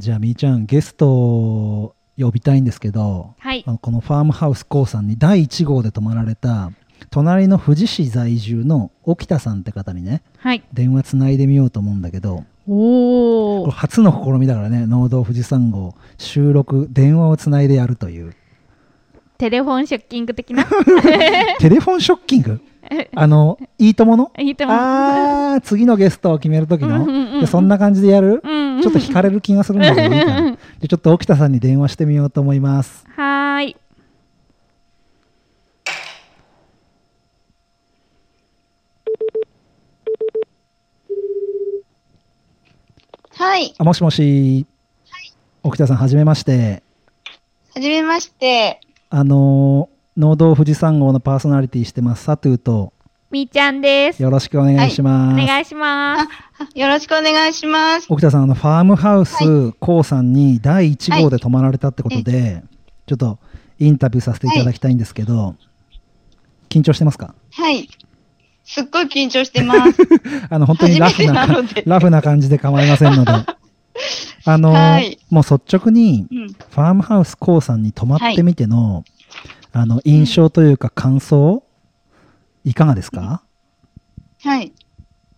じゃあみーちゃんゲストを呼びたいんですけど、はい。あのこのファームハウスコーさんに第1号で泊まられた隣の富士市在住の沖田さんって方にねはい。電話つないでみようと思うんだけどおこれ初の試みだからね農道富士山号収録電話をつないでやるという。テレフォンショッキング的な？テレフォンショッキング？あのいいともの？いいと思うあー次のゲストを決める時の、うんうんうんそんな感じでやる、うんちょっと惹かれる気がするんだけどいいかな。でちょっと沖田さんに電話してみようと思います。はーい。はい。あもしもし、沖田さんはじめまして。はじめまして。あのー農道富士山号のパーソナリティしてますサトゥーと。みーちゃんです。よろしくお願いしおます、願いします。よろしくお願いします。沖田さんあのファームハウスコウさんに第1号で泊まられたってことで、ちょっとインタビューさせていただきたいんですけど、緊張してますか？はい。すっごい緊張してます。あの本当にラフなラフな感じで構いませんので。あのーはい。もう率直にうん。ファームハウスコウさんに泊まってみての、あの印象というか感想、いかがですか、はい。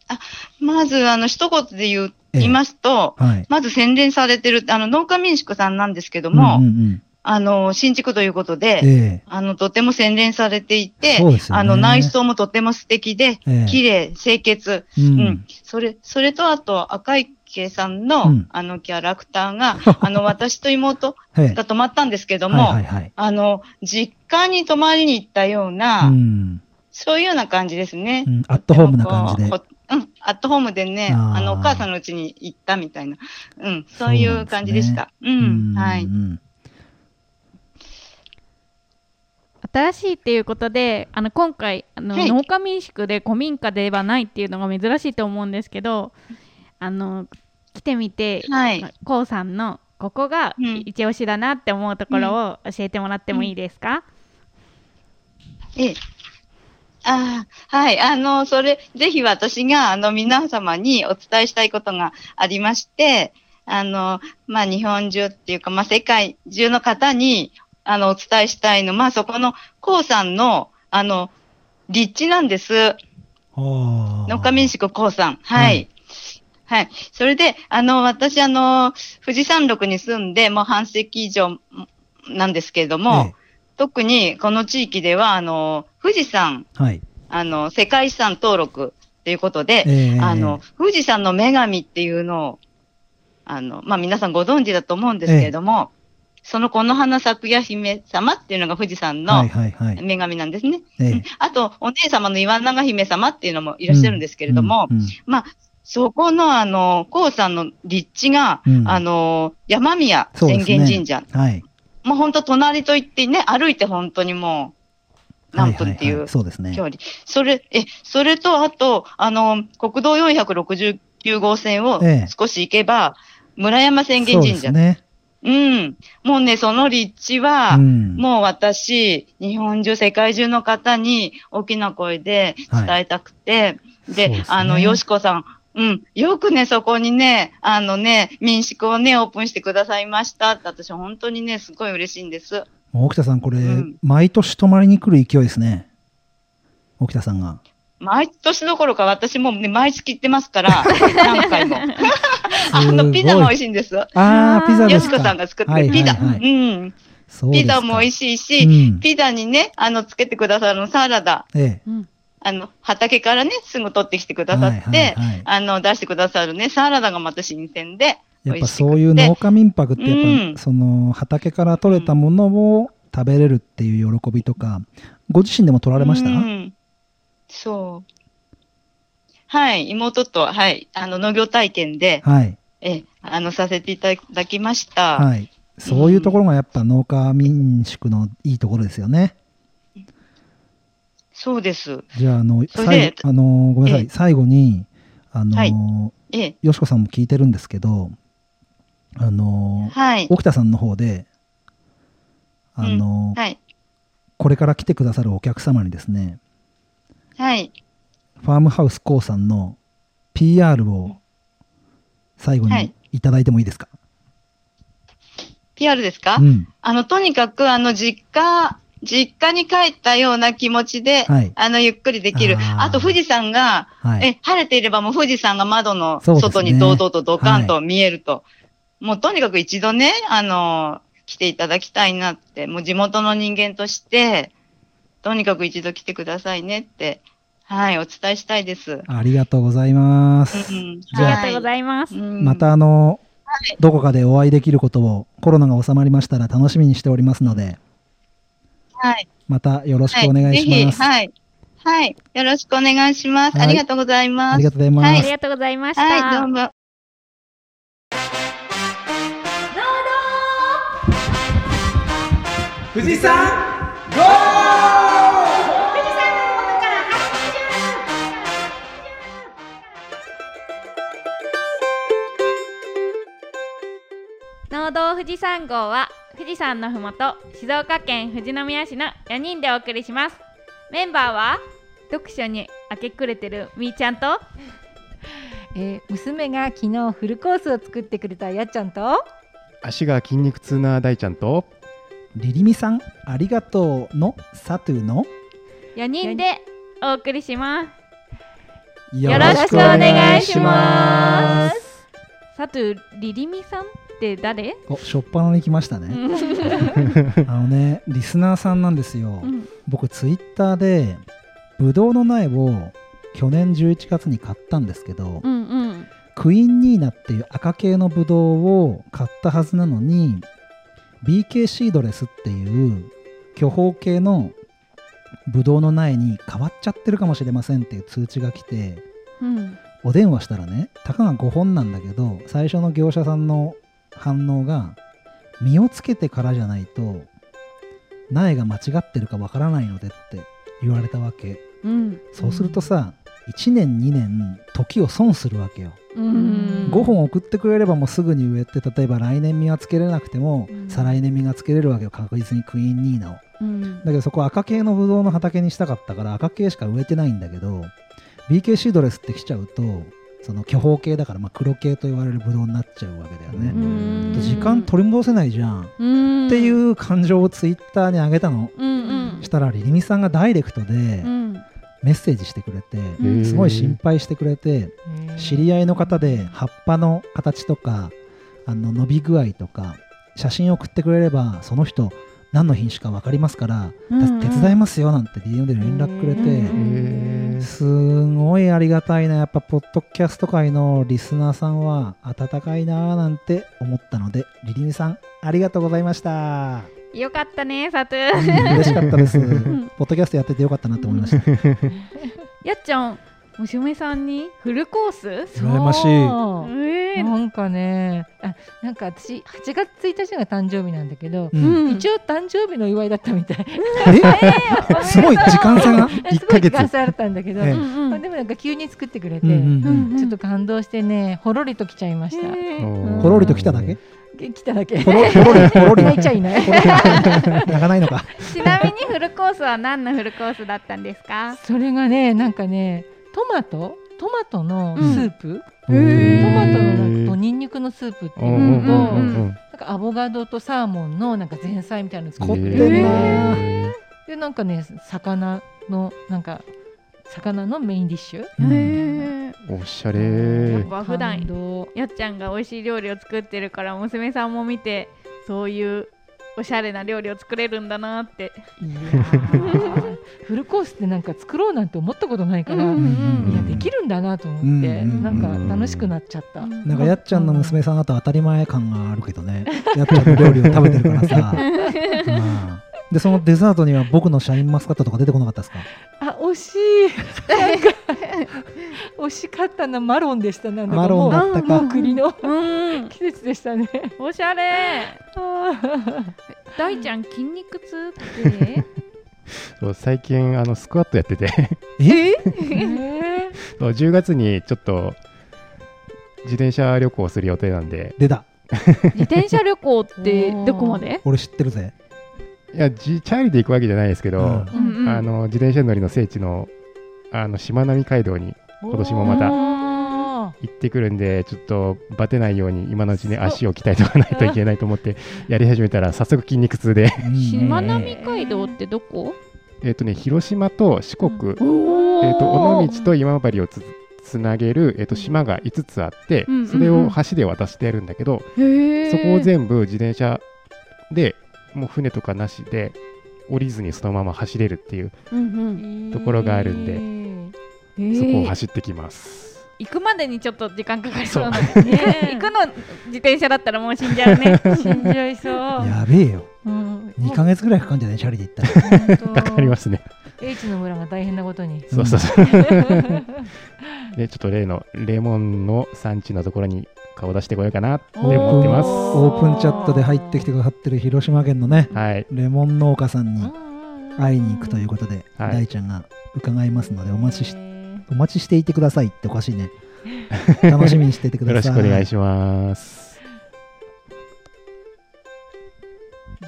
あ、まず、あの、一言で言う、ええ言いますと、はい。まず洗練されてる、あの、農家民宿さんなんですけども、うんうんうんあの、新築ということで、ええ。あの、とても洗練されていて、ね。あの、内装もとても素敵で、ええ。綺麗、清潔、うん。うん。それ、それとあと、赤池さんの、うん。あの、キャラクターが、あの、私と妹ええが泊まったんですけども、はいはいはい。あの、実家に泊まりに行ったような、うん。そういうような感じですね。うん。アットホームな感じで。こうん、アットホームでね、あの、お母さんの家に行ったみたいな、うん、そういう感じでした。ううん。はい。うん新しいっていうことであの今回あの、はい。農家民宿で古民家ではないっていうのが珍しいと思うんですけどあの来てみて、はい。こうさんのここがうん一押しだなって思うところを教えてもらってもいいですか、ええ。ああ、はい。あの、それ、ぜひ私が、あの、皆様にお伝えしたいことがありまして、あの、まあ、日本中っていうか、まあ、世界中の方に、あの、お伝えしたいの、まあ、そこの、こうさんの、あの、立地なんです。農家民宿こうさん。はい。はい。それで、あの、私、あの、富士山麓に住んで、もう半世紀以上なんですけれども、え特にこの地域では、あの、富士山、えはい。あの、世界遺産登録ということで、ええあの、富士山の女神っていうのを、あの、まあ、皆さんご存知だと思うんですけれども、そのこの花咲夜姫様っていうのが富士山の。女神なんですね。ええうんあと、お姉様の岩永姫様っていうのもいらっしゃるんですけれども、うんうんまあ、そこのあの、高さんの立地が、うんあの、山宮浅間神社。はい。もう本当隣と言ってね、歩いて本当にもう、何分ってはいはいはいうそうですね。距離。それ、え、それと、あと、あの、国道469号線をええ少し行けば、村山浅間そうで神社。すね。うん。もうね、その立地は、うんもう私、日本中、世界中の方に大きな声で伝えたくて、で、そうですねあの、よしこさん、うん、よくね、そこにね、あのね、民宿をね、オープンしてくださいましたって、私、本当にね、すごい嬉しいんです。もう沖田さん、これ、うん毎年泊まりに来る勢いですね。沖田さんが。毎年どころか、私もね、毎月行ってますから、何回も。あの、ピザも美味しいんです。ああ、ピザですか。よしこさんが作ってはいるピザ。はいはいうん。そうですかピザも美味しいし、うんピザにね、あの、つけてくださるサラダ。ええ。うんあの、畑からね、すぐ取ってきてくださって、はいはいはいあの、出してくださるね、サラダがまた新鮮で、やっぱそういう農家民泊ってやっぱ、うんその畑から取れたものを食べれるっていう喜びとか、ご自身でも取られました、うんそう。はい、妹と、はい、あの、農業体験で、はい。え、あの、させていただきました。はい。そういうところがやっぱ農家民宿のいいところですよね。そうです。じゃあ、あの、最で後、あの、ごめんなさい、ええ最後に、あの、はいええ、よしこさんも聞いてるんですけど、あの、はい。沖田さんの方で、あの、はい。これから来てくださるお客様にですね、はい。ファームハウスコーさんの PR を最後にはいいただいてもいいですか、PR ですか、うん。あの、とにかく、あの、実家、実家に帰ったような気持ちで、はいあの、ゆっくりできる。あと、富士山が、はい。え、晴れていればもう富士山が窓の外に堂々とドカンと見えると。もうとにかく一度ね、あの、来ていただきたいなって、もう地元の人間として、とにかく一度来てくださいねって、はい、お伝えしたいです。ありがとうございます。あありがとうございます。うんまたあの、どこかでお会いできることをコロナが収まりましたら楽しみにしておりますので、はい。またよろしはい。くお願いします。はい。はい。よろしくお願いします。はい。ありがとうございます。ありがとうございます。ありがとうございました。はい、どうも。富士山ゴ農道富士山号は富士山のふもと静岡県富士宮市の4人でお送りします。メンバーは読書に明け暮れてるみーちゃんと えー娘が昨日フルコースを作ってくれたやっちゃんと足が筋肉痛な大ちゃんとリリミさん、ありがとうのサトゥの4人でお送りします。よよろしくお願いします。さてリリミさん？って誰、お、しょっぱなに来ましたね。あのね、リスナーさんなんですよ。うん。僕、ツイッターで、ぶどうの苗を去年11月に買ったんですけど、うんうん。クイーンニーナっていう赤系のブドウを買ったはずなのに BK シードレスっていう巨峰系のブドウの苗に変わっちゃってるかもしれませんっていう通知が来てうん。お電話したらねたかが5本なんだけど最初の業者さんの反応が実をつけてからじゃないと苗が間違ってるかわからないのでって言われたわけ。うん。そうするとさ1年2年時を損するわけよ。うん。5本送ってくれればもうすぐに植えて例えば来年実はつけれなくても、うん。再来年実がつけれるわけよ。確実にクイーンニーナを。うん。だけどそこ赤系のブドウの畑にしたかったから赤系しか植えてないんだけど BK シードレスって来ちゃうとその巨峰系だからまあ黒系と言われるブドウになっちゃうわけだよね、うん。時間取り戻せないじゃん、うん。っていう感情をツイッターに上げたの、うんうん。したらリリミさんがダイレクトでうん。メッセージしてくれて、うんすごい心配してくれて、知り合いの方で葉っぱの形とかあの伸び具合とか写真を送ってくれればその人何の品種か分かりますから、うんうん。手伝いますよなんて DM で連絡くれて、うんへすごいありがたいな。やっぱポッドキャスト界のリスナーさんは温かいなーなんて思ったのでリリミさんありがとうございました。よかったねさとうん嬉しかったです。ポんッドキャストやっててよかったなって思いました。やっちゃん娘さんにフルコース？羨ましい。えー。なんかねあなんか私8月1日が誕生日なんだけど、うん。一応誕生日の祝いだったみたい。え？すごい時間差が？す1ごヶ月い時間差あったんだけど、ええ。うんうんでもなんか急に作ってくれて、うんうんうんちょっと感動してねほろりと来ちゃいました、えー。ほろりと来ただけ？来ただけ。ほろほろり ほろり泣いちゃいない。泣かないのか？ちなみにフルコースは何のフルコースだったんですか？それがねなんかねトマト？トマトのスープ、うんトマトのなんかとニンニクのスープっていううんのと、うんうん。なんかアボカドとサーモンのなんか前菜みたいなの作凝って。でなんかね魚のなんか魚のメインディッシュ？うんへおしゃやれっぱ普段やっちゃんが美味しい料理を作ってるから娘さんも見てそういうおしゃれな料理を作れるんだなって。いやーフルコースってなんか作ろうなんて思ったことないから、うんいやできるんだなと思って、うんうんなんか楽しくなっちゃった、なんかやっちゃんの娘さんだと当たり前感があるけどね。やっちゃんの料理を食べてるからさ、うん。でそのデザートには僕のシャインマスカットとか出てこなかったですか？あ惜しい。惜しかったなマロンでしたなんだかマロンだったか。もう栗のうん。季節でしたね。おしゃれ。大ちゃん筋肉痛ってそう最近あのスクワットやってて。え？えー。そう10月にちょっと自転車旅行する予定なんで。出た。自転車旅行って どこまで？俺知ってるぜ、いやじチャリで行くわけじゃないですけど、うん。あの自転車乗りの聖地のあのしまなみ海道に今年もまた。あ行ってくるんでちょっとバテないように今のうちに足を鍛えておかないといけないと思ってやり始めたら早速筋肉痛で。うんしまなみ海道ってどこ？えっとね広島と四国、おえっと尾道と今治をつつなげる、えっと島が5つあって、それを橋で渡してやるんだけど、そこを全部自転車でもう船とかなしで降りずにそのまま走れるっていううんところがあるんでうんそこを走ってきます。行くまでにちょっと時間かかりそうなそうね行くの自転車だったらもう死んじゃうね死んじゃいそう。やべえようん2ヶ月ぐらいかかるんじゃない？チャリで行ったらかかりますね。H の村が大変なことに。そうそうそう。で、ちょっと例のレモンの産地のところに顔出してこようかなって思ってます。オープンチャットで入ってきてくださってる広島県のねはい。レモン農家さんにうん会いに行くということで、はい大ちゃんが伺いますのでお待ちしへーお待ちしていてくださいっておかしいね。楽しみにしていてくよろださい。しくお願いします。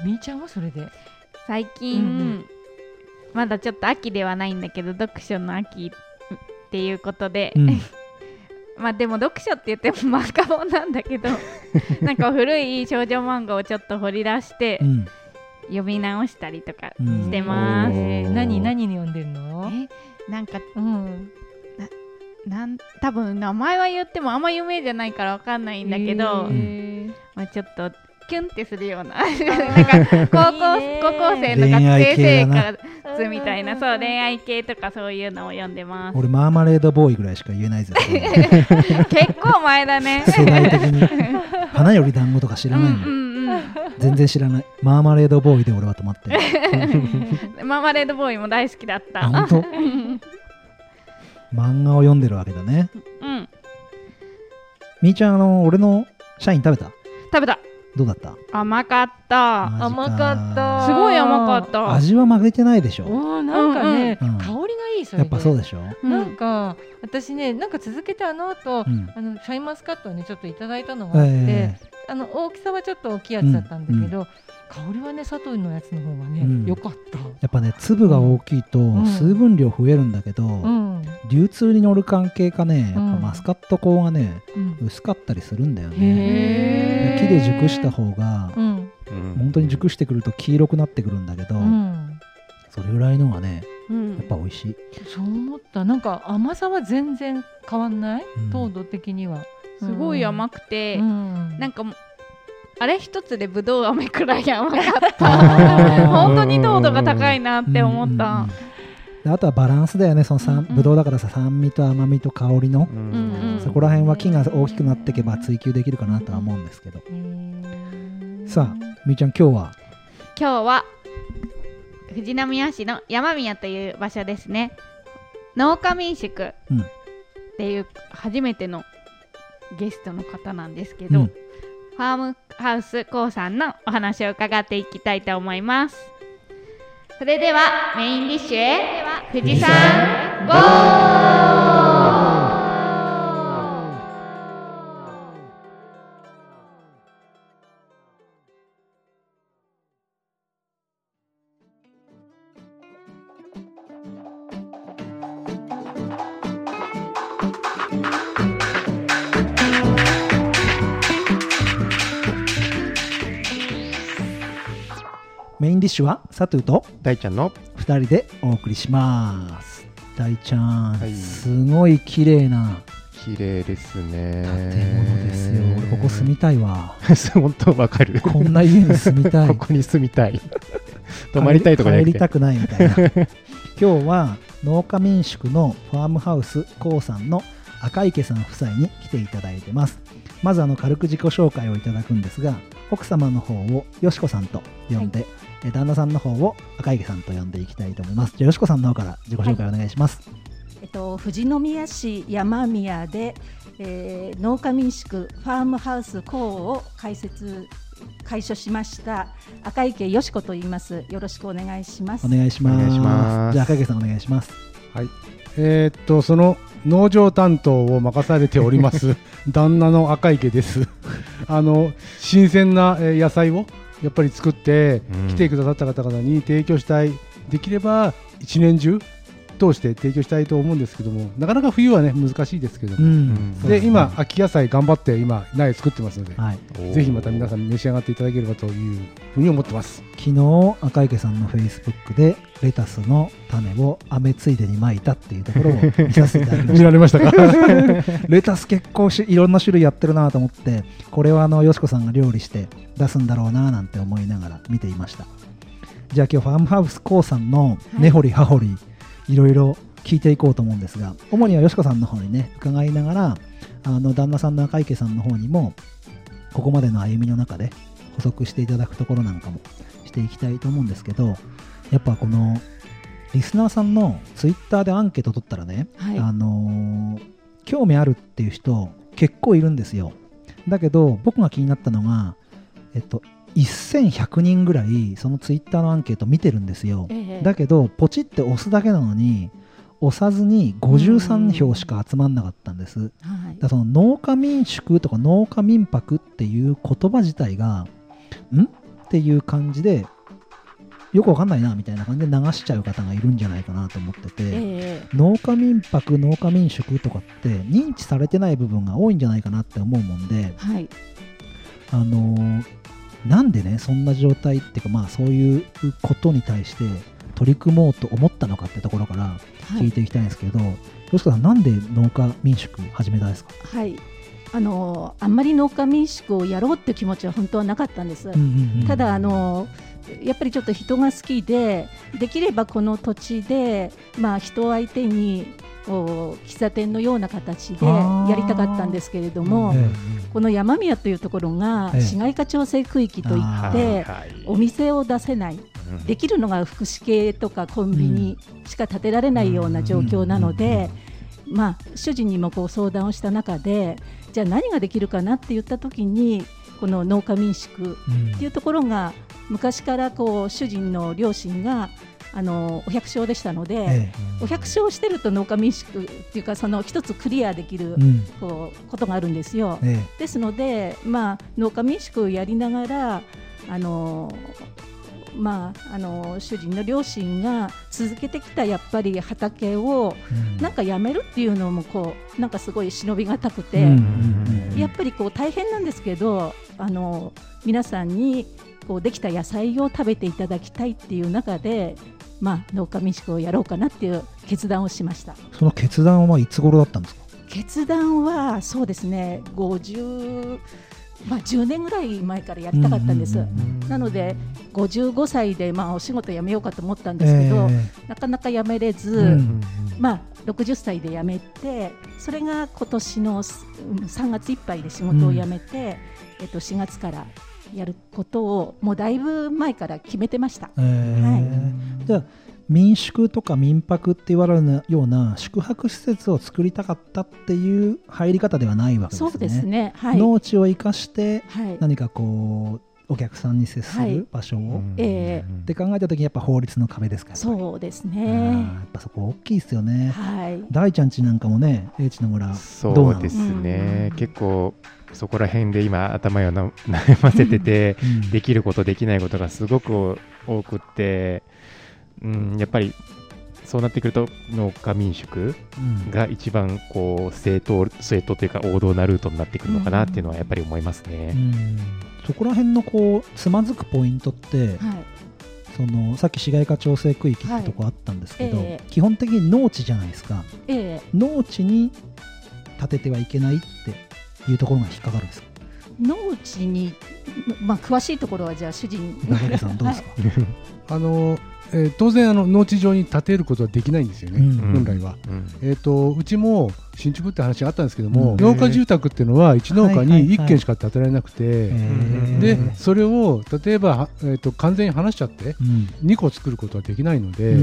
みーちゃんはそれで？最近、うんうん。まだちょっと秋ではないんだけど読書の秋っていうことで、うん。まあでも読書って言っても漫画本なんだけど なんか古い少女漫画をちょっと掘り出してうん。読み直したりとかうん。してます、えー。何何に読んでるの？えなんかうん。なん多分名前は言ってもあんま有名じゃないからわかんないんだけど、まあ、ちょっとキュンってするようななんか高校高校生の学生生活みたいな。そう恋愛系とかそういうのを読んでます。俺マーマレードボーイぐらいしか言えないぜ。結構前だね。世代的に。花より団子とか知らないもん、うんうんうん。全然知らない。マーマレードボーイで俺は止まってる。マーマレードボーイも大好きだった。あ本当？漫画を読んでるわけだね。うん。みーちゃんあの俺の社員食べた？食べた。どうだった？甘かった。甘かった。すごい甘かった。味は負けてないでしょ。なんかね、うんうん。香りがいいそれでやっぱそうでしょ、うん。なんか私ねなんか続けてあの後、うん。あのシャインマスカットをねちょっといただいたのがあって、えあの大きさはちょっと大きいやつだったんだけど、香りはね佐藤のやつの方がね、うん。良かった。やっぱね粒が大きいとん。水分量増えるんだけど、うん、流通に乗る関係かねやっぱうんマスカット香がねうん、薄かったりするんだよね。木で熟した方がうん、うん。本当に熟してくると黄色くなってくるんだけど、うん、それぐらいのがねうん。やっぱ美味しい、そう思った。なんか甘さは全然変わんない、うん。糖度的にはすごい甘くて、うん、なんかあれ一つでぶどう飴くらい甘かった。本当に糖度が高いなって思った。あとはバランスだよね。その酸うんうん。ぶどうだからさ酸味と甘みと香りの、うんうんそこら辺は木が大きくなっていけば追求できるかなとは思うんですけど、さあみーちゃん今日は？今日は富士宮市の山宮という場所ですね。農家民宿うん。っていう初めてのゲストの方なんですけど、うん。ファームハウスコウさんのお話を伺っていきたいと思います。それではメインディッシュへ富士山ゴメインディッシュはサトゥと大ちゃんの2人でお送りします。大ちゃん、はい。すごい綺麗な綺麗ですね。建物ですよ、俺ここ住みたいわ。本当わかる。こんな家に住みたい。ここに住みたい。泊まりたいとか帰りたくないみたいな。今日は農家民宿のファームハウスこうさんの赤池さん夫妻に来ていただいてます。まずあの軽く自己紹介をいただくんですが奥様の方をよしこさんと呼んで、え旦那さんの方を赤池さんと呼んでいきたいと思います。じゃあよしこさんの方から自己紹介お願いします、えっと、富士宮市山宮で、えー農家民宿ファームハウスコーを開設開所しました赤池よしこと言います。よろしくお願いします。お願いします。お願いします。じゃあ赤池さんお願いします。はい。えーっと、その農場担当を任されております 旦那の赤池です。あの、新鮮なえー野菜をやっぱり作って、うん来てくださった方々に提供したい。できれば一年中通して提供したいと思うんですけどもなかなか冬はね難しいですけども、うん。で今秋野菜頑張って今苗作ってますので、はい、ぜひまた皆さん召し上がっていただければというふうに思ってます。昨日赤池さんのフェイスブックでレタスの種を雨ついでにまいたっていうところを見させていただきま見した。られましたか？レタス結構しいろんな種類やってるなと思ってこれはあのよしこさんが料理して出すんだろうななんて思いながら見ていました。じゃあ今日ファームハウスコウさんの根掘り葉掘りいろいろ聞いていこうと思うんですが主にはよしこさんの方にね伺いながらあの旦那さんの赤池さんの方にもここまでの歩みの中で補足していただくところなんかもしていきたいと思うんですけどやっぱこのリスナーさんのツイッターでアンケート取ったらね、はい。あのー興味あるっていう人結構いるんですよ。だけど僕が気になったのがえっと1100人ぐらいそのツイッターのアンケート見てるんですよ、ええ。だけどポチって押すだけなのに押さずに53票しか集まんなかったんです、はい。だその農家民宿とか農家民泊っていう言葉自体がん？っていう感じでよくわかんないなみたいな感じで流しちゃう方がいるんじゃないかなと思ってて、ええ。農家民泊農家民宿とかって認知されてない部分が多いんじゃないかなって思うもんではい。あのーなんでねそんな状態っていうかまあそういうことに対して取り組もうと思ったのかってところからはい。聞いていきたいんですけど、よしこさんなんで農家民宿始めたんですか、はい。あのあんまり農家民宿をやろうって気持ちは本当はなかったんです、うんうんうんただあのやっぱりちょっと人が好きでできればこの土地で、まあ、人を相手にこう喫茶店のような形でやりたかったんですけれども、えこの山宮というところがええ。市街化調整区域といあって、はいお店を出せない。うん。できるのが福祉系とかコンビニしか建てられないような状況なので、まあ、主人にもこう相談をした中でじゃあ何ができるかなって言った時にこの農家民宿うんっていうところが昔からこう主人の両親があのお百姓でしたので、えお百姓をしてると農家民宿っていうかその一つクリアできるえうん。こうことがあるんですよ。えですので、まあ、農家民宿をやりながらあのまあ、あの主人の両親が続けてきたやっぱり畑をえうん。なんかやめるっていうのもこうなんかすごい忍びがたくて、うんうんうん。やっぱりこう大変なんですけどあの皆さんにこうできた野菜を食べていただきたいっていう中で、まあ、農家民宿をやろうかなっていう決断をしました。その決断はいつ頃だったんですか？決断はそうですね50、まあ、10年ぐらい前からやりたかったんです。うんうんうんうんなので55歳でまあお仕事辞めようかと思ったんですけど、えなかなか辞めれず、うんまあ、60歳で辞めてそれが今年のすうん3月いっぱいで仕事を辞めて、えっと、4月からやることをもうだいぶ前から決めてました。ええじゃあ民宿とか民泊って言われるような宿泊施設を作りたかったっていう入り方ではないわけですね。そうですね。はい。農地を生かしてはい。何かこうお客さんに接すはい。る場所を、えって考えた時にやっぱ法律の壁ですかそうですね。やっぱそこ大きいですよね。はい。大ちゃんちなんかもね英知の村そうですね、結構そこら辺で今頭をな悩ませてて、うん。できることできないことがすごく多くって、うん、やっぱりそうなってくると農家民宿うん。が一番こう正当正当というか王道なルートになってくるのかなっていうのはやっぱり思いますね。うんそこら辺のこうつまずくポイントってはい。そのさっき市街化調整区域ってとこあったんですけど、はいええ。基本的に農地じゃないですか。ええ。農地に建ててはいけないっていうところが引っかかるんですか？農地に、まあ、詳しいところはじゃあ主人中根さんどうですか、あの、えー当然あの農地上に建てることはできないんですよね、うん。本来は。うん。えー、とうちも新築って話があったんですけども、うん。農家住宅っていうのは1農家に1軒しか建てられなくて、えー。でそれを例えば、はえー、と完全に離しちゃってうん。2個作ることはできないので,、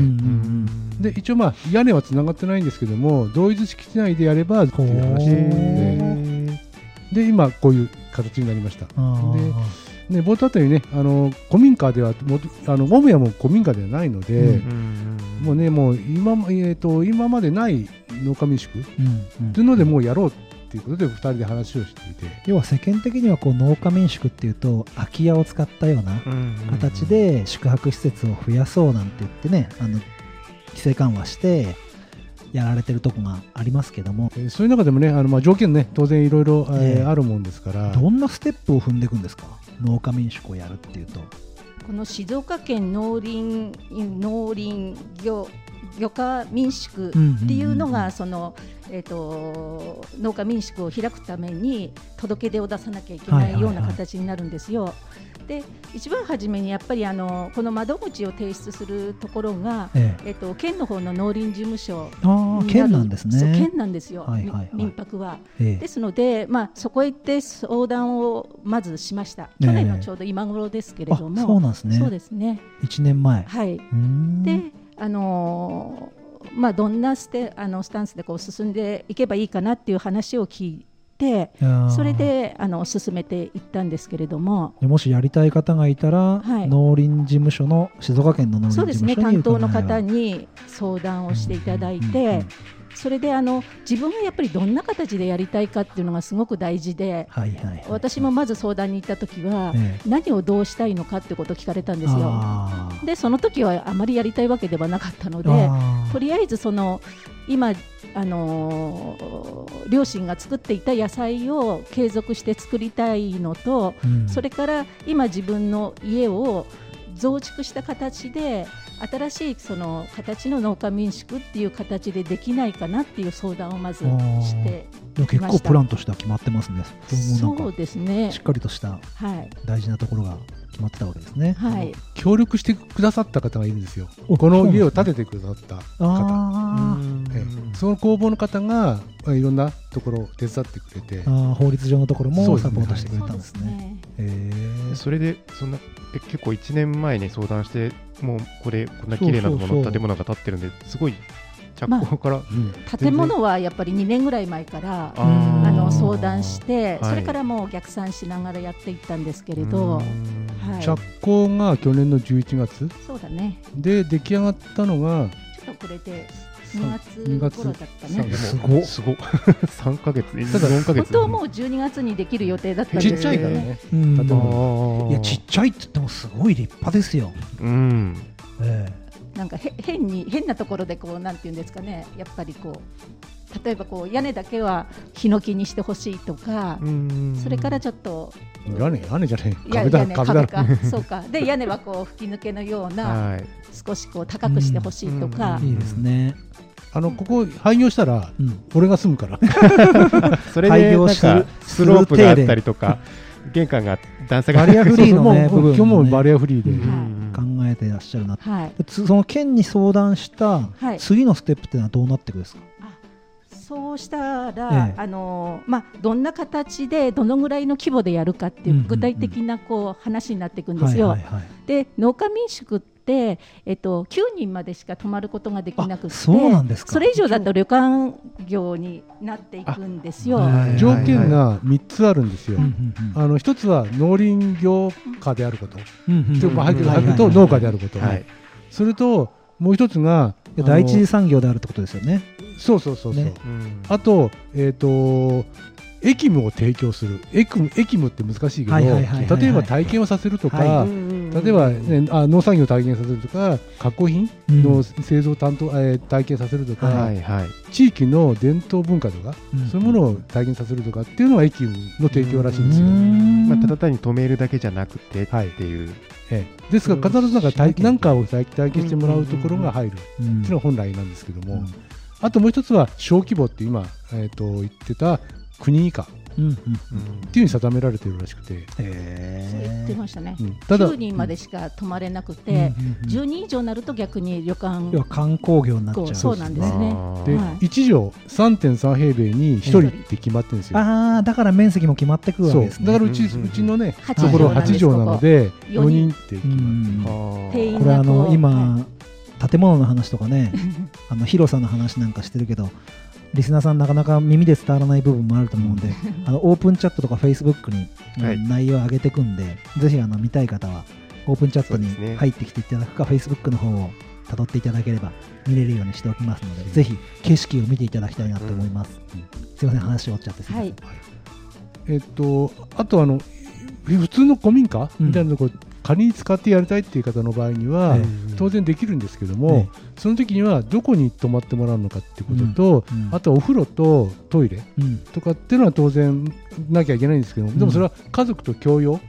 で一応、まあ、屋根はつながってないんですけども同一敷地内でやればっていう話でほで今こういう形になりました。あーね、冒頭あったようにねあの古民家ではもとあの母屋も古民家ではないので、うん。もうねもう今,、えー、と今までない農家民宿っうん。うんていうのでもうやろうっていうことで2人で話をしていて。要は世間的にはこう農家民宿っていうと空き家を使ったような形で宿泊施設を増やそうなんて言ってねあの規制緩和してやられてるとこがありますけども。えーそういう中でもねあの、まあ、条件ね当然いろいろ、あるもんですから。どんなステップを踏んでいくんですか？農家民宿をやるっていうと。この静岡県農林農林漁漁家民宿っていうのがその、えー、と農家民宿を開くために届け出を出さなきゃいけはいはいはいない。ような形になるんですよ。で一番初めにやっぱりあのこの窓口を提出するところが、ええ。えっと県の方の農林事務所あ県なんですね。県なんですよ、はいはいはい。み民泊は。ええ。ですので、まあ、そこへ行って相談をまずしました、ええ。去年のちょうど今頃ですけれども、あそうなんですね。そうですね。1年前。はい、で、あのーまあ、どんなステあのスタンスでこう進んでいけばいいかなっていう話を聞いて、いやー。それであの進めていったんですけれども、でもしやりたい方がいたら、はい。農林事務所の静岡県の農林そうですね、事務所に担当の方に相談をしていただいて、それであの自分がやっぱりどんな形でやりたいかっていうのがすごく大事で、はいはいはい。私もまず相談に行った時は、ええ。何をどうしたいのかってことを聞かれたんですよ。でその時はあまりやりたいわけではなかったのでとりあえずその今あのー両親が作っていた野菜を継続して作りたいのと、うん。それから今自分の家を増築した形で新しいその形の農家民宿っていう形でできないかなっていう相談をまずして結構プランとしては決まってますね。そうですね。しっかりとしたはい。大事なところが決まってたわけですね。はい。協力してくださった方がいるんですよ。おこの家を建ててくださった方。あええ。その工房の方が、まあ、いろんなところを手伝ってくれて。法律上のところもサポートしてくれたんですね。それでそんなえ結構1年前に相談してもうこれこんな綺麗なもの建物が建ってるんですごい着工から、うん。建物はやっぱり2年ぐらい前からあの相談して、はい。それからもう逆算しながらやっていったんですけれど、うんはい、着工が去年の11月。そうだね。で出来上がったのがちょっと遅れてそう2月頃だった2ね月。すごっ。すごっ。3ヶ月。4ヶ月。本当はもう12月にできる予定だったんですちっちゃいからね。いやちっちゃいって言ってもすごい立派ですよ。うん。えなんかへ変に変なところでこうなんていうんですかね。やっぱりこう例えばこう屋根だけはヒノキにしてほしいとか、それからちょっと屋根屋根じゃない。壁だ屋根壁だ。壁か。そうか。で屋根はこう吹き抜けのようなはい。少しこう高くしてほしいとか、えいいですね。あのここ廃業したらうん。俺が住むから。それ廃でなん業した。かスロープがあったりとか玄関が段差が。バリアフリーのね部分もね。今日もバリアフリーで、うん。考えてらっしゃるなはい。つその県に相談したはい。次のステップっていうのはどうなっていくんですか、そうしたら、ええ。あのまあ、どんな形でどのぐらいの規模でやるかっていう具体的なこう話になっていくんですよ。で農家民宿って、えっと、9人までしか泊まることができなくてあそうなんですか。それ以上だと旅館業になっていくんですよ。条件が3つあるんですよ、あの一つは農林業家であること、うんうんうんでまあ、はいはいはい入ると農家であること、はい。それともう一つが第一次産業であるってことですよね。そうそうそうそう、ね。うん。あと,、えー、と駅務を提供する。駅務って難しいけど、はいはいはいはいはい。例えば体験をさせるとか、は例えば、ね、あ農産業を体験させるとか加工品うんの製造担当、えー体験させるとか、はいはい。地域の伝統文化とか、うん。そういうものを体験させるとかっていうのが駅務の提供らしいんですよ。うん。まあ、ただ単に止めるだけじゃなくてってはい。いう、ええ。ですから必ずなんか何かを体体験してもらうところが入るってうん。いうのが本来なんですけども、うん。あともう一つは小規模って今、えー、と言ってた国以下っうんうんていうふうに定められているらしくて、そう言ってましたね。うん。ただ9人までしか泊まれなくうんて、うんうん。10人以上になると逆に旅館。要は観光業になっちゃう。そうなんですね。で、はい。1畳3.3平米に1人って決まってるんですよ。ああだから面積も決まってくるわけですね。だからうち,、うんうんうんちのね8ところ8畳なので4ここ人って決うまってん。あ定員これあの今建物の話とかね あの広さの話なんかしてるけどリスナーさんなかなか耳で伝わらない部分もあると思うんで あのオープンチャットとかフェイスブックに、うんはい。内容を上げていくんでぜひあの見たい方はオープンチャットに入ってきていただくか、フェイスブックの方を辿っていただければ見れるようにしておきますので、ぜひ景色を見ていただきたいなと思います、すいません話終わっちゃってすいません、はい。えっと、あとあの普通の古民家うんみたいなとこ仮に使ってやりたいっていう方の場合には、え当然できるんですけどえも、その時にはどこに泊まってもらうのかっていうことと、うん。あとはお風呂とトイレうん。とかっていうのは当然なきゃいけないんですけども、でもそれは家族と共用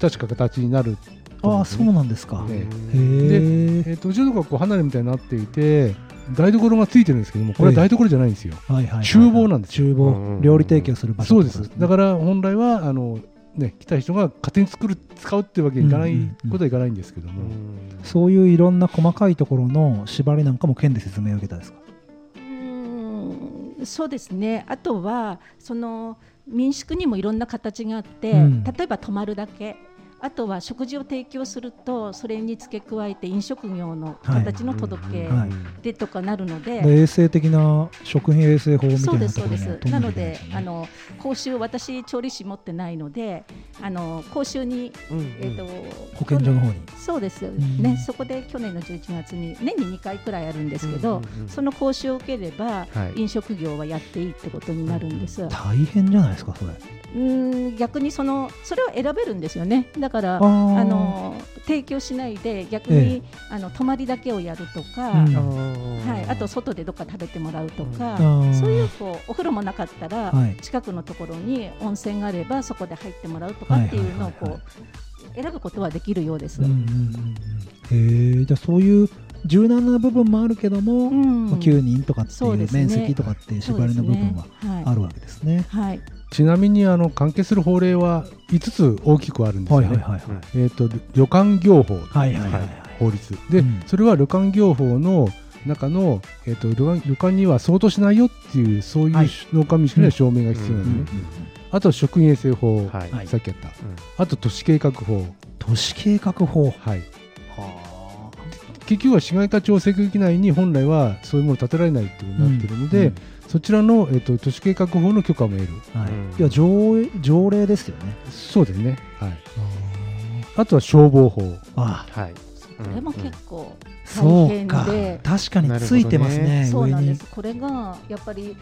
確か形になるああそうなんですか、えへえ。ええっとうちのとこう離れみたいになっていて台所がついてるんですけどもこれは台所じゃないんですよ、はいはいはい厨房なんです厨房。うん。料理提供する場所そうです。だから本来はあのね来た人が勝手に作る使うっていうわけにいかない、うんうんうん。ことはいかないんですけども、そういういろんな細かいところの縛りなんかも県で説明を受けたんですか？うーんそうですね。あとはその民宿にもいろんな形があって、うん。例えば泊まるだけあとは食事を提供するとそれに付け加えて飲食業の形の届けはい。でとかなるので、で衛生的な食品衛生法みたそいうなですそうです。ところには飛なんのであの講習私調理師持ってないのであの講習に、えー、と保健所の方に。そうですようん。ね、そこで去年の11月に年に2回くらいあるんですけど、その講習を受ければ、はい。飲食業はやっていいってことになるんです。大変じゃないですかそれ。うん逆にそのそれを選べるんですよね。だからあの提供しないで逆えに、あの泊まりだけをやるとか、うん。はい、あと外でどっか食べてもらうとか、そういうこうお風呂もなかったら、はい。近くのところに温泉があればそこで入ってもらうとかっていうのをこはい。はいはう選ぶことはできるようです。へえじゃあそういう柔軟な部分もあるけども、うん。まあ、9人とかっていう面積とかっていう縛りの部分はあるわけですね。はい、ちなみにあの関係する法令は5つ大きくあるんですよね。はいはいはいはい。えっ、と旅館業法。はいはいはいはい。法律。で、うん。それは旅館業法の中の、えっと旅館旅館には相当しないよっていうそういうはい農家民宿には証明が必要なんですね、あと食品衛生法、はい。はいさっきやった、あと都市計画法、都市計画法。はい、結局は市街化調整区域内に本来はそういうもの建てられないっていうことになっているので、うんそちらの、えっと都市計画法の許可も得る。はい。うん。いや条条例ですよね。そうですね、はい、あとは消防法。ああはい。これも結構そう大変かで、確かについてますね上にそうなんです。これがやっぱり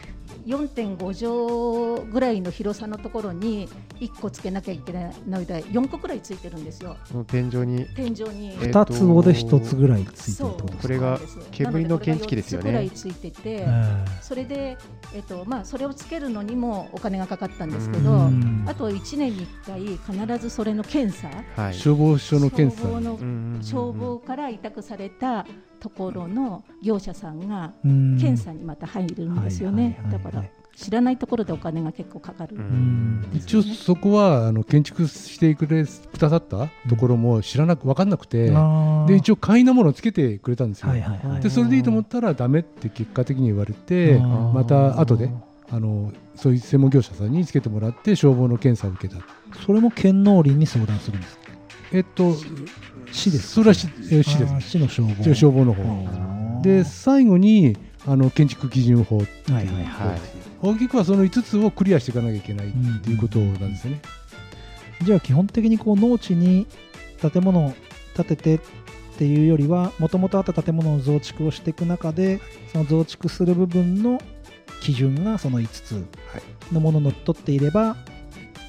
4.5畳ぐらいの広さのところに1個つけなきゃいけないので4個くらいついてるんですよ。天井に。天井に。え二坪で一つぐらいついてるとこれが煙の検知器ですよね。なのでこれが4つぐらいついてて、えそれでえっとまあそれをつけるのにもお金がかかったんですけえど、うん。あと1年に1回必ずそれの検査、はい消防署の検査消防から委託されたところの業者さんがうん。検査にまた入るんですよね、だから知らないところでお金が結構かかる、うんうん。一応そこはあの建築してくれくださったところも知らなく分かんなくて、あー。で一応簡易なものをつけてくれたんですよ、はいはいはい。でそれでいいと思ったらダメって結果的に言われてまた後であのそういう専門業者さんにつけてもらって消防の検査を受けた。それも県農林に相談するんですか？えっと市です。それは市え市です。市の消防。消防の方。で最後にあの建築基準法っていう。はいはいはい。はい大きくはその5つをクリアしていかなきゃいけないっていうことなんですよね、じゃあ基本的にこう農地に建物を建ててっていうよりはもともとあった建物の増築をしていく中でその増築する部分の基準がその5つのものにのっとっていれば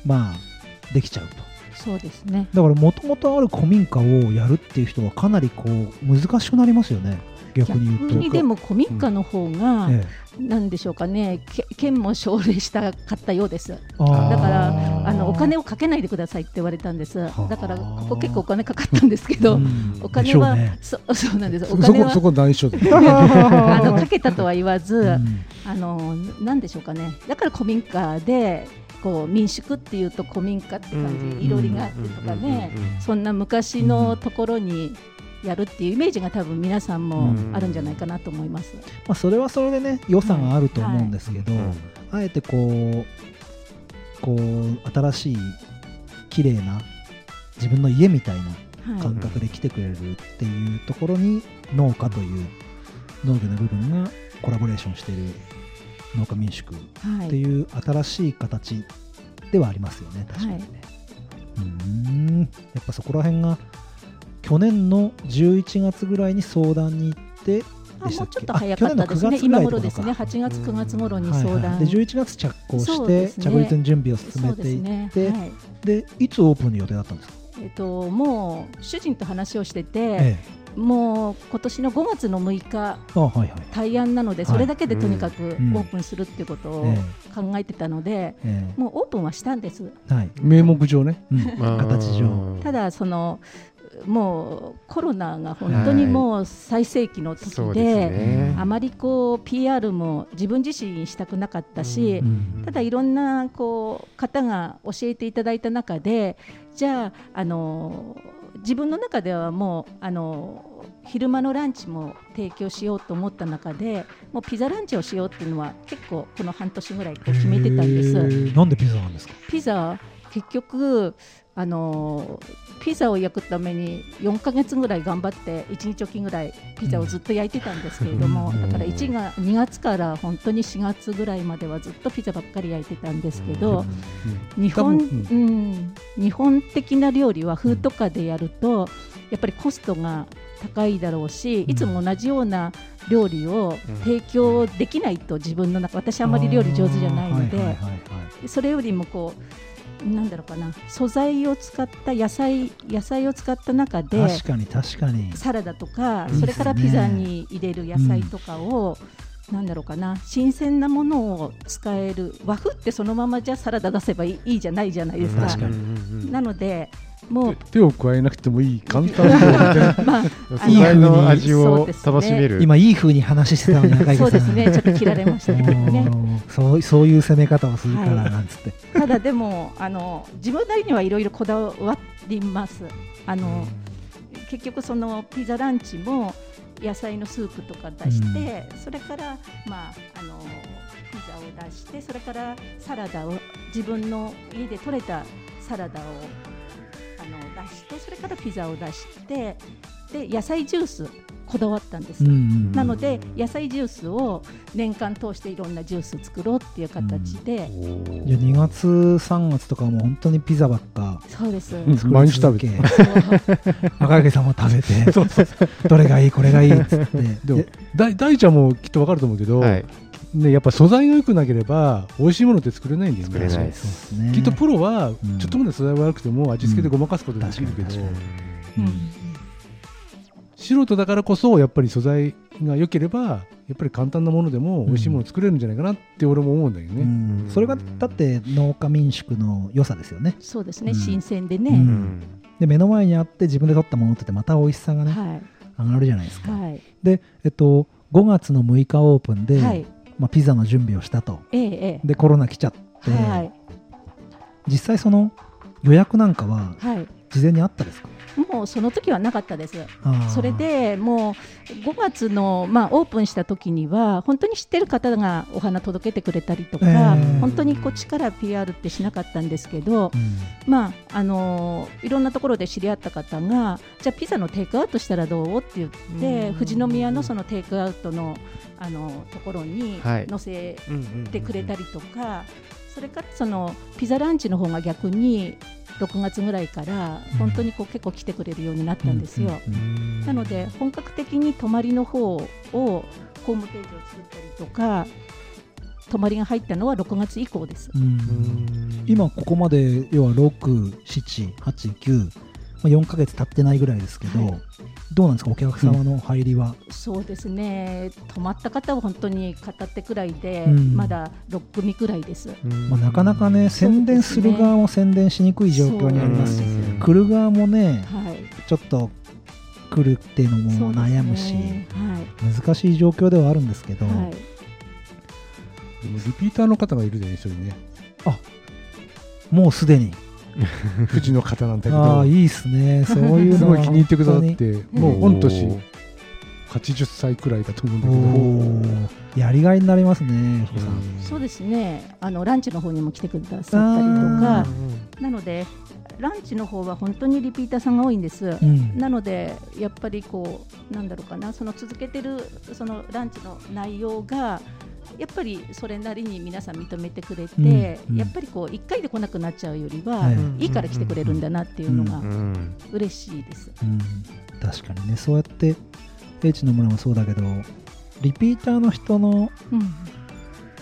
まあできちゃうとそうですね。だからもともとある古民家をやるっていう人はかなりこう難しくなりますよね。逆に言うと。でも古民家の方が、えなんでしょうかね。け県も奨励したかったようです。だからあのお金をかけないでくださいって言われたんです。あ。だからここ結構お金かかったんですけど、うん。お金は、でしょうね。そ そうなんです。おそ金はこそこ内緒で。あのかけたとは言わず、うん。あのなんでしょうかね。だから古民家でこう民宿っていうと古民家って感うん。じいろりがあってとかねうんうんうんうんそんな昔のところにやるっていうイメージが多分皆さんもあるんじゃないかなと思います。まあ、それはそれでね良さがあると思うんですけど、うんあえてこうこう新しい綺麗な自分の家みたいなはい。感覚で来てくれるっていうところに農家という農業の部分がコラボレーションしている農家民宿っはいていう新しい形ではありますよね確かにね。うーんやっぱそこら辺が去年の11月ぐらいに相談に行ってもうちょっと早かったですね。あ去年の9月ぐ今頃ですね。8月9月頃にはい相談。はい、で11月着工して、ね着陸の準備を進めていってね。で,、はい。いつオープンの予定だったんですか、えっともう主人と話をしてて、えもう今年の5月の6日はいはい、対案なのでそれだけでとにかくオん。ープンするっていうことをえ考えてたので、ええ。もうオープンはしたんです。えはい、名目上ね。形上。ただそのもうコロナが本当にもう最盛期の時ですで、ね。あまりこう PR も自分自身したくなかったし、うん。ただいろんなこう方が教えていただいた中でじゃああの自分の中ではもうあの昼間のランチも提供しようと思った中でもうピザランチをしようっていうのは結構この半年ぐらいこう決めてたんです。なんでピザなんですか？ピザ結局あのピザを焼くために4ヶ月ぐらい頑張って1日おきぐらいピザをずっと焼いてたんですけれども、うん。だから1が2月から本当に4月ぐらいまではずっとピザばっかり焼いてたんですけど、日本、多う分ん、日本的な料理は風とかでやるとやっぱりコストが高いだろうし、いつも同じような料理を提供できないと自分の中私あんまり料理上手じゃないので。それよりもこうなんだろうかな。素材を使った野菜野菜を使った中で確かに確かに。サラダとかね。それからピザに入れる野菜とかを、なんだろうかな。新鮮なものを使える。和風ってそのままじゃサラダ出せばいいいいじゃないじゃないですか。確かなのでもう手手を加えなくてもいい簡単な まあ素材の味を楽しめる。今いい風に話してたのに赤池さん。そうですね。ちょっと切られましたけどね。そうそういう攻め方をするからはい。なんつって、ただでもあの自分なりにはいろいろこだわります。あの、結局そのピザランチも野菜のスープとか出して、それからまああのピザを出してそれからサラダを自分の家で採れたサラダを出してそれからピザを出してで野菜ジュースこだわったんです。うんうんなので野菜ジュースを年間通していろんなジュース作ろうっていう形で、じゃあ2月3月とかはもう本当にピザばっか。そうです。毎日食べて。赤池さんも食べて。どれがいいこれがいいっつって。でもで大大ちゃんもきっとわかると思うけど、はい。ね、やっぱ素材が良くなければ美味しいものって作れないんだよね。作れないです。ね。きっとプロはん。ちょっとまで素材悪くても味付けでごまかすことができるけど、素人だからこそやっぱり素材が良ければやっぱり簡単なものでも美味しいもの作れるんじゃないかなって俺も思うんだけどね、うん。それがだって農家民宿の良さですよね。そうですね、うん。新鮮でうね。ん。で目の前にあって自分で取ったものってまた美味しさがねはい。上がるじゃないですか。はい。でえっと5月の6日オープンで、はい。まあ、ピザの準備をしたとええええ。でコロナ来ちゃって、はい。実際その予約なんかははい。事前にあったですか？もうその時はなかったです。それでもう5月の、まあ、オープンした時には本当に知ってる方がお花届けてくれたりとか、えー本当にこっちから PR ってしなかったんですけど、うんまああのーいろんなところで知り合った方がじゃあピザのテイクアウトしたらどう？って言って富士宮のそのテイクアウトのあのところにはい。載せうんてくれたりとか、それからそのピザランチの方が逆に6月ぐらいから本当にこう結構来てくれるようになったんですよ。なので本格的に泊まりの方をホームページを作ったりとか泊まりが入ったのは6月以降です。うん。今ここまで要は6789、まあ、4ヶ月経ってないぐらいですけど、はいどうなんですかお客様の入りは、そうですね。泊まった方は本当に片手くらいで、うん。まだ6組くらいです。まあ、なかなかね宣伝する側も宣伝しにくい状況にあります。しそうです来る側もねはい、ちょっと来るっていうのも悩むし、そうですね。難しい状況ではあるんですけど、はい。はいでもリピーターの方がいるでね一人ね。もうすでに 富士の方なんだけああどいいっすね。そういう すごい気に入ってくださっ本てに。もう御年80歳くらいだと思うんだ当けにどやりがいになりますね、お子さん。そうですね。あのランチの方にも来てくださったりとか。なのでランチの方は本当にリピーターさんが多いんです。うん。なのでやっぱりこうなんだろうかな。その続けてるそのランチの内容がやっぱりそれなりに皆さん認めてくれて、うんうん。やっぱりこう1回で来なくなっちゃうよりは、はい。い、いから来てくれるんだなっていうのがうん嬉しいです。うん。確かにねそうやって H の村もそうだけどリピーターの人のうん。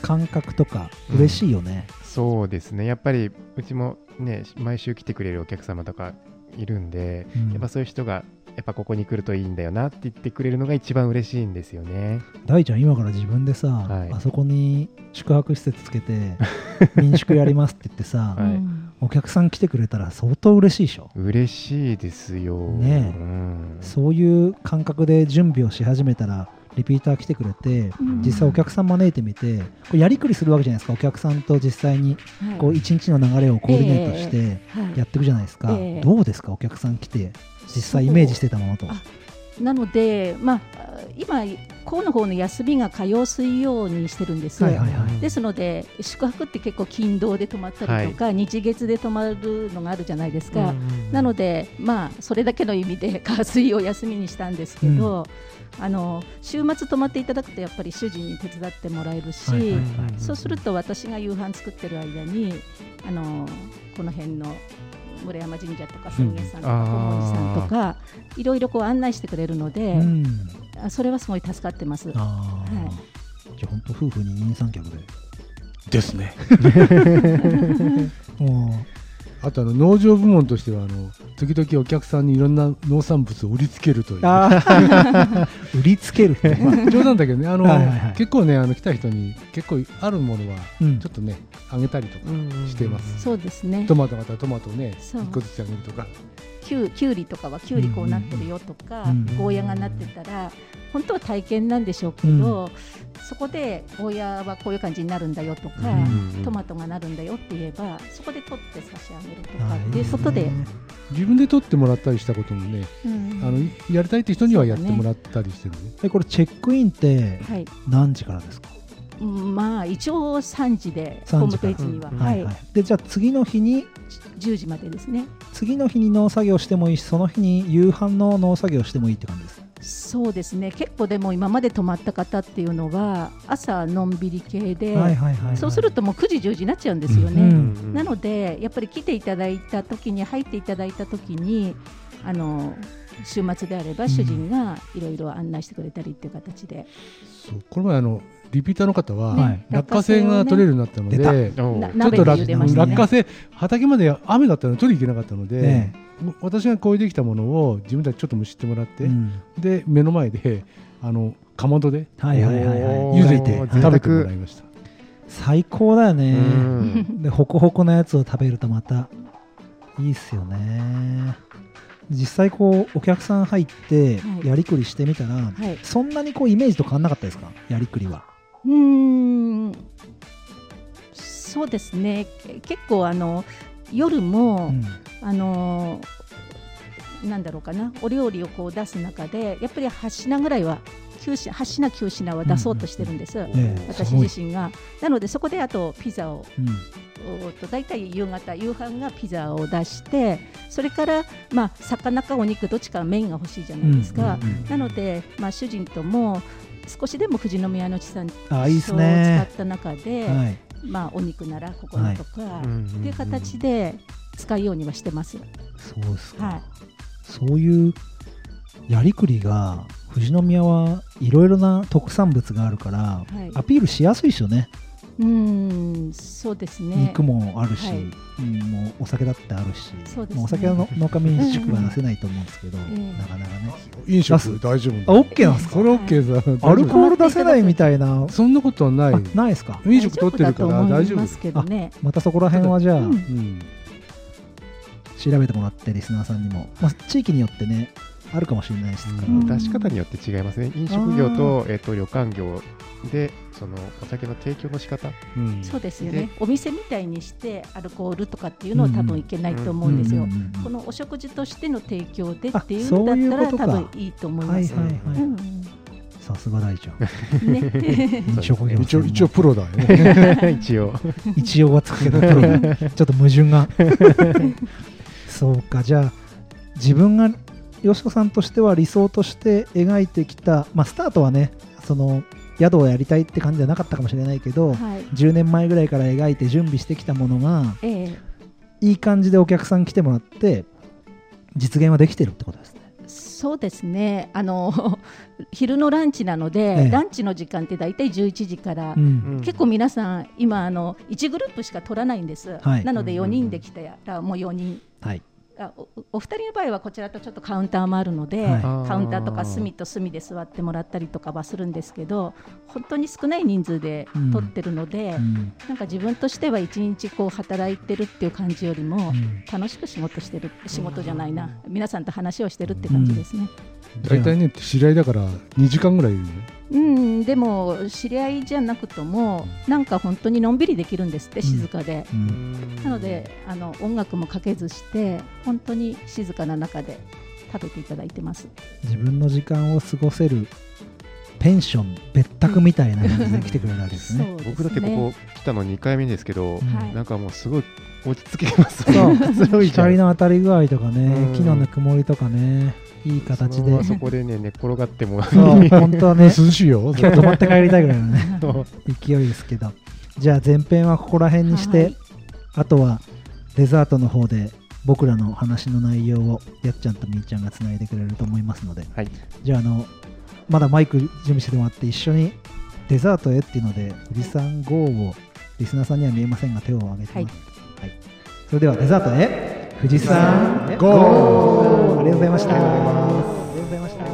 感覚とかうん嬉しいよね、そうですね。やっぱりうちもね毎週来てくれるお客様とかいるんで、うん。やっぱそういう人がやっぱここに来るといいんだよなって言ってくれるのが一番嬉しいんですよね。大ちゃん今から自分でさ、はい。あそこに宿泊施設つけて 民宿やりますって言ってさ、はい。うんお客さん来てくれたら相当嬉しいでしょ？嬉しいですよ。ねえ。うん、そういう感覚で準備をし始めたらリピーター来てくれてうん。実際お客さん招いてみてこうやりくりするわけじゃないですか。お客さんと実際にはい。こう一日の流れをコーディネートしてはい。やっていくじゃないですか、ええ。どうですか？お客さん来て実際イメージしてたものと。あなので、まあ、今、校の方の休みが火曜、水曜にしてるんです。よ。はいはいはい。ですので、宿泊って結構、勤労で泊まったりとか、日月で泊まるのがあるじゃないですか。なので、まあ、それだけの意味で火水を休みにしたんですけど、あの週末泊まっていただくとやっぱり主人に手伝ってもらえるし、そうすると私が夕飯作ってる間にあのこの辺の村山神社とか千家さんとかうん。小森さんとかいろいろこう案内してくれるので、うん。あそれはすごい助かってます。あー。はじゃあ本当夫婦二人三脚で。ですね。もあとあの農場部門としてはあの時々お客さんにいろんな農産物を売りつけるという。売りつける まあ冗談だけどねあのはいはいはい。結構ねあの来た人に結構あるものはうん。ちょっとねあげたりとかしてます。そうですね。トマトがあったらトマトをねそう。一個ずつあげるとか。きゅうきゅうりとかはきゅうりこうなってるよとか、うんゴーヤがなってたら本当は体験なんでしょうけど、そこでゴーヤはこういう感じになるんだよとか、うんトマトがなるんだよって言えばそこで取って差し上げるとかっていう外で、自分で取ってもらったりしたこともね、うんあのやりたいって人にはやってもらったりしてるね。えこれチェックインってはい。何時からですか、うんまあ一応3時でホー3ムページには、うん。はいはい。でじゃあ次の日に？10時までですね。次の日に農作業してもいいしその日に夕飯の農作業してもいいって感じですそうですね。結構でも今まで泊まった方っていうのは朝のんびり系で、はいはいはいはい。そうするともう9時10時になっちゃうんですよね。うんなのでやっぱり来ていただいた時に入っていただいた時にあの週末であれば主人がいろいろ案内してくれたりっていう形で、そうこの前あのリピーターの方は、はい落花生が取れるようになったので、出ちょっと落花生畑まで雨だったので取りに行けなかったので、ね。私がこうできたものを自分たちちょっと蒸しってもらって、うん。で目の前であのかまどではいはいはいはい。おー茹でて食べてもらいました。最高だようね、ん。でホクホクのやつを食べるとまたいいっすよね。実際こうお客さん入ってはい。やりくりしてみたら、はい、そんなにこうイメージと変わんなかったですか？やりくりはうーん。そうですね。け結構あの夜も、うん。あのなんだろうかな。お料理をこう出す中でやっぱり8品ぐらいは9品8品9品は出そうとしてるんです、ええ私すごい。自身が。なのでそこであとピザをうん。おーと大体夕方夕飯がピザを出してそれからまあ魚かお肉どっちかメインが欲しいじゃないですか、うんうんうん。なので、まあ、主人とも少しでも富士宮の地産地消を使ねった中で、はい。まあ、お肉ならここだとか、うんっていう形で使うようにはしてます。そうですか、はい。そういうやりくりが富士宮はいろいろな特産物があるから、はい。アピールしやすいですよねうーんそうですね。肉もあるし、はい。うんもうお酒だってあるし、そうですね。まあお酒はの農家民宿は出せないと思うんですけど、なかなかね。飲食大丈夫あ OK なんですか？それ OK さアルコール出せないみたいな。そんなことはない。あないですか？飲食取ってるから大丈夫大丈夫だと思いますけどね。またそこら辺はじゃあ、うんうん。調べてもらってリスナーさんにも、まあ、地域によってねあるかもしれないですから、うん。出し方によって違いますね。飲食業と,、えっと旅館業でそのお酒の提供の仕方。うん。そうですよね。お店みたいにしてアルコールとかっていうのは多分いけないと思うんですよ。このお食事としての提供であっていうんだったら多分いいと思います。はいはいはい、うんさすが大ちゃんうんね。飲食業一応一応プロだよね。一応。一応はつくけどプロちょっと矛盾が。そうか。じゃあ自分がよしこさんとしては理想として描いてきた、まあ、スタートはねその宿をやりたいって感じじゃなかったかもしれないけど、はい。10年前ぐらいから描いて準備してきたものがええいい感じでお客さん来てもらって実現はできてるってことですねそうですね。あの 昼のランチなので、ええランチの時間ってだいたい11時から、うん結構皆さん今あの1グループしか取らないんです。はいなので4人できたらもう4人。はいあおお二人の場合はこちらとちょっとカウンターもあるので、はい。カウンターとか隅と隅で座ってもらったりとかはするんですけど本当に少ない人数でうん取ってるので、うん。なんか自分としては一日こう働いてるっていう感じよりも、うん。楽しく仕事してる仕事じゃないな、皆さんと話をしてるって感じですね。大体ね知り合いだから2時間ぐらいいるのうん、でも知り合いじゃなくともなんか本当にのんびりできるんですって静かで、うん。なのであの音楽もかけずして本当に静かな中で食べていただいてます。自分の時間を過ごせるペンション別宅みたいな感じで来てくれるわけですね。ね。僕だってここ来たの2回目ですけど、はい。なんかもうすごい落ち着けます い光の当たり具合とかねうん。木のぬくもりとかねいい形で。そこでね寝っ転がっても。本当はね涼しいよ。今日泊まって帰りたいぐらいのね勢いですけど。じゃあ前編はここら辺にして、はい。あとはデザートの方で僕らの話の内容をやっちゃんとみーちゃんがつないでくれると思いますので。はい。じゃああのまだマイク準備してもらって一緒にデザートへっていうので富士山号をリスナーさんには見えませんが手を挙げてます、はい。それではデザートへ富士山号ありがとうございましたありがとうございました。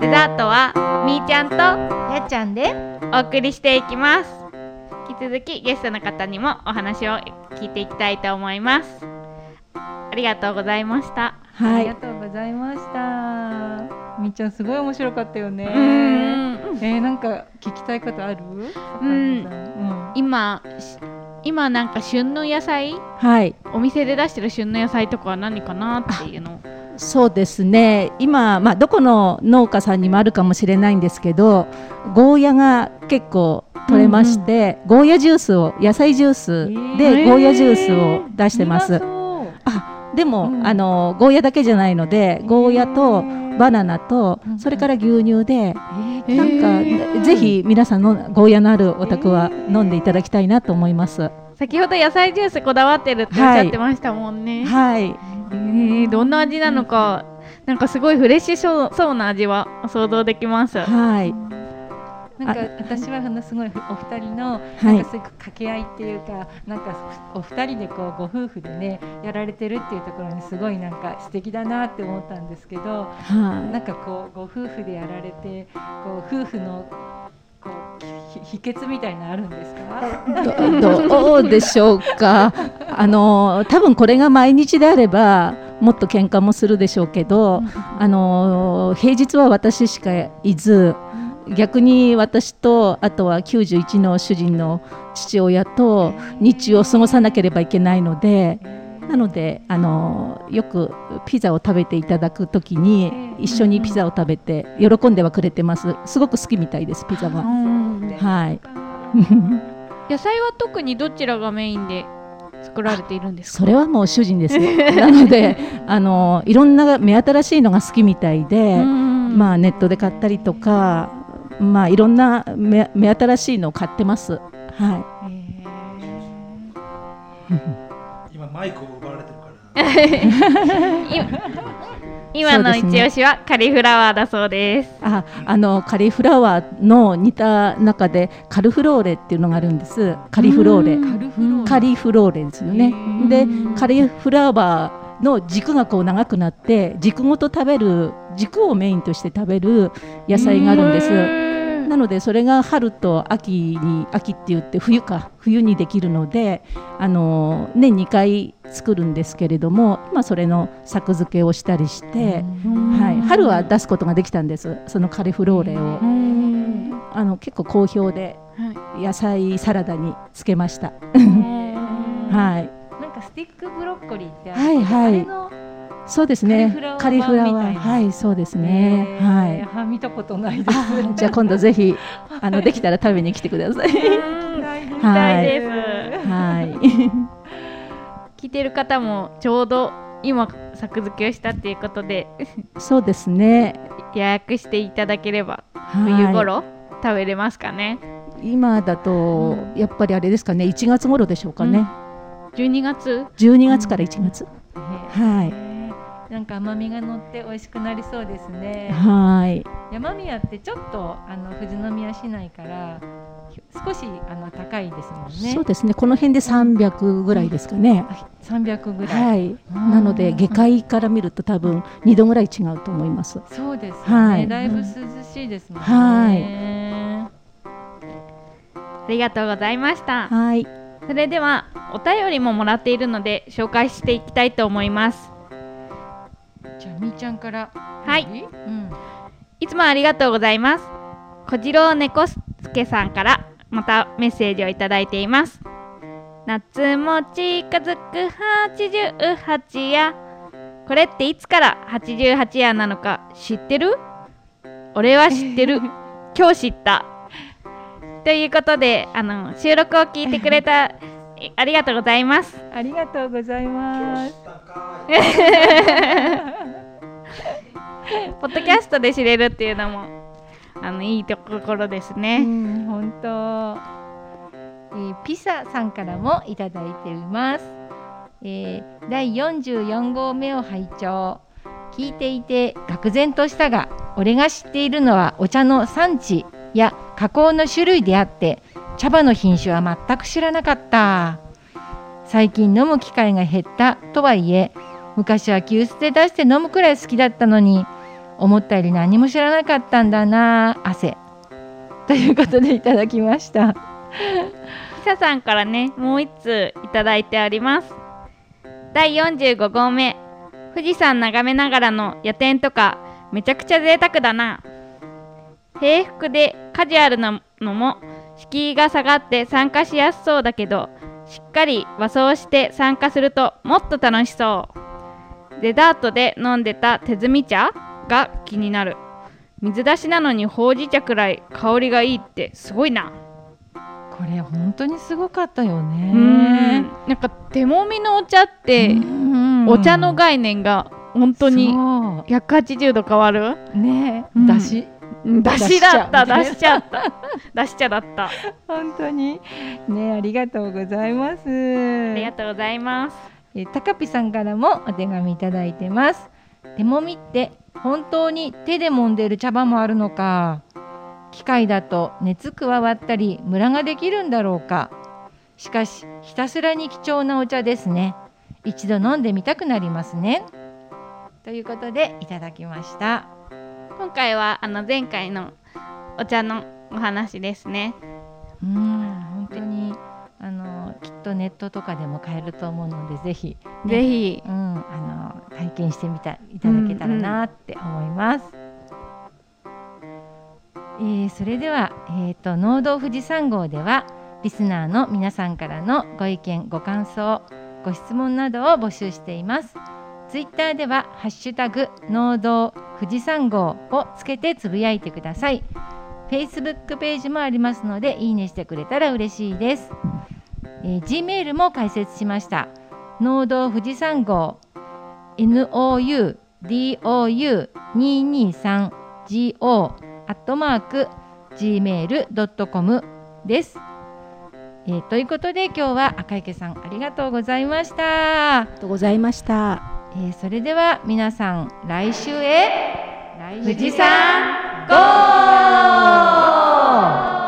デザートはみーちゃんとやっちゃんでお送りしていきます。引き続きゲストの方にもお話を聞いていきたいと思います。ありがとうございました。はい。ありが、とうございました。みーちゃんすごい面白かったよね。うんえー、なんか聞きたいことある？うん。うん。今し今なんか旬の野菜？はい、お店で出してる旬の野菜とかは何かなっていうの。をそうですね。今、まあ、どこの農家さんにもあるかもしれないんですけどゴーヤが結構取れまして、ゴーヤジュースを野菜ジュースでえー。ゴーヤジュースを出してます。うまそう。あでも、うん。あのゴーヤだけじゃないのでゴーヤとバナナとうん。それから牛乳でえなんかぜひ皆さんのゴーヤのあるお宅は飲んでいただきたいなと思います。先ほど野菜ジュースこだわってるっておっしゃってましたもんね、はい、えーどんな味なのかなんかすごいフレッシュそうそうな味は想像できます。はい、なんか私はあのすごいお二人のはいなんかそういう掛け合いっていうか、なんかお二人でこうご夫婦でねやられてるっていうところにすごいなんか素敵だなって思ったんですけど、はなんかこうご夫婦でやられてこう夫婦のこうひ秘訣みたいなのあるんですか？い、どどうでしょうか？あの多分これが毎日であればもっと喧嘩もするでしょうけど、あの平日は私しかいず逆に私とあとは91の主人の父親と日中を過ごさなければいけないのでなのであのよくピザを食べていただくときに一緒にピザを食べて喜んではくれてます。すごく好きみたいですピザは。はい。野菜は特にどちらがメインで作られているんですか？それはもう主人です なのであのいろんな目新しいのが好きみたいで、まあネットで買ったりとかまあいろんな目目新しいのを買ってます。は今マイクを奪われてるから。今の一押しはカリフラワーだそうです。いああのカリフラワーの似た中でカルフローレっていうのがあるんです。カリフローレ。カルフローカリフローレですよね。でカリフラワーの軸がこう長くなって軸ごと食べる軸をメインとして食べる野菜があるんですなのでそれが春と秋に秋って言って冬か冬にできるのであの年2回作るんですけれども今それの作付けをしたりして、はい、春は出すことができたんです。そのカリフローレを。あの結構好評で野菜サラダにつけました。はい、ティックブロッコリーってある。はいはい。そうですね。カリフラワーはいそうですね、はい。いあ見たことないです。あじゃあ今度ぜひ あのできたら食べに来てください。見たいです、はい。聞いてる方もちょうど今作付けをしたっていうことでそうですね。予約していただければはい。冬頃食べれますかね。今だとやっぱりあれですかね。1月頃でしょうかね、12月？12月から1月、はい。なんか甘みが乗って美味しくなりそうですね。はい。山宮ってちょっとあの富士宮市内から少しあの高いですもんね。そうですね。この辺で300ぐらいですかね、300ぐらい。はい。なので下界から見ると多分2度ぐらい違うと思います。そうですよね、はい。だいぶ涼しいですもんね。ありがとうございました。はいそれではお便りももらっているので紹介していきたいと思いますじゃあみーちゃんから。はいうん。いつもありがとうございます。小次郎猫助さんからまたメッセージをいただいています。夏も近づく88夜。これっていつから88夜なのか知ってる？俺は知ってる。今日知った。ということで、あの収録を聞いてくれたえ ありがとうございます。ありがとうございます。ポッドキャストで知れるっていうのもあのいいところですうね。ん、本当。えーピサさんからもいただいています。えー第44号目を拝聴聞いていて愕然としたが俺が知っているのはお茶の産地や加工の種類であって茶葉の品種は全く知らなかった最近飲む機会が減ったとはいえ昔は急須で出して飲むくらい好きだったのに思ったより何も知らなかったんだな汗ということでいただきましたピサさんからね、もう一通いただいております。第45号目、富士山眺めながらの夜店とか、めちゃくちゃ贅沢だな。平服でカジュアルなのも、敷居が下がって参加しやすそうだけど、しっかり和装して参加するともっと楽しそう。デザートで飲んでた手摘み茶が気になる。水出しなのにほうじ茶くらい香りがいいってすごいな。これ本当にすごかったようねん。なんか手もみのお茶って、うん。お茶の概念が本当にそ180度変わる？うね。うん。だし出しだった出出しちゃった。出しちゃだった。あ 本当に。ねありがとうございます。りがとうございます。えー、たかぴさんからもお手紙いただいてます。手もみって本当に手で揉んでる茶葉もあるのか機械だと熱加わったりムラができるんだろうか。しかしひたすらに貴重なお茶ですね。一度飲んでみたくなりますね。ということでいただきました今回はあの前回のお茶のお話ですねうん本当にあのきっとネットとかでも買えると思うのでぜひ、ねぜひうん、あの体験してみたいただけたらなって思います。えーそれでは、えー、と農道富士山号ではリスナーの皆さんからのご意見ご感想ご質問などを募集しています。ツイッターではハッシュタグ農道富士山号をつけてつぶやいてください。Facebook ページもありますのでいいねしてくれたら嬉しいです。えー Gmail も開設しました。農道富士山号 noudou223go アットマーク gmail.com です、えーということで今日は赤池さんありがとうございましたありがとうございましたえー、それでは皆さん来週へ。富士山ゴー！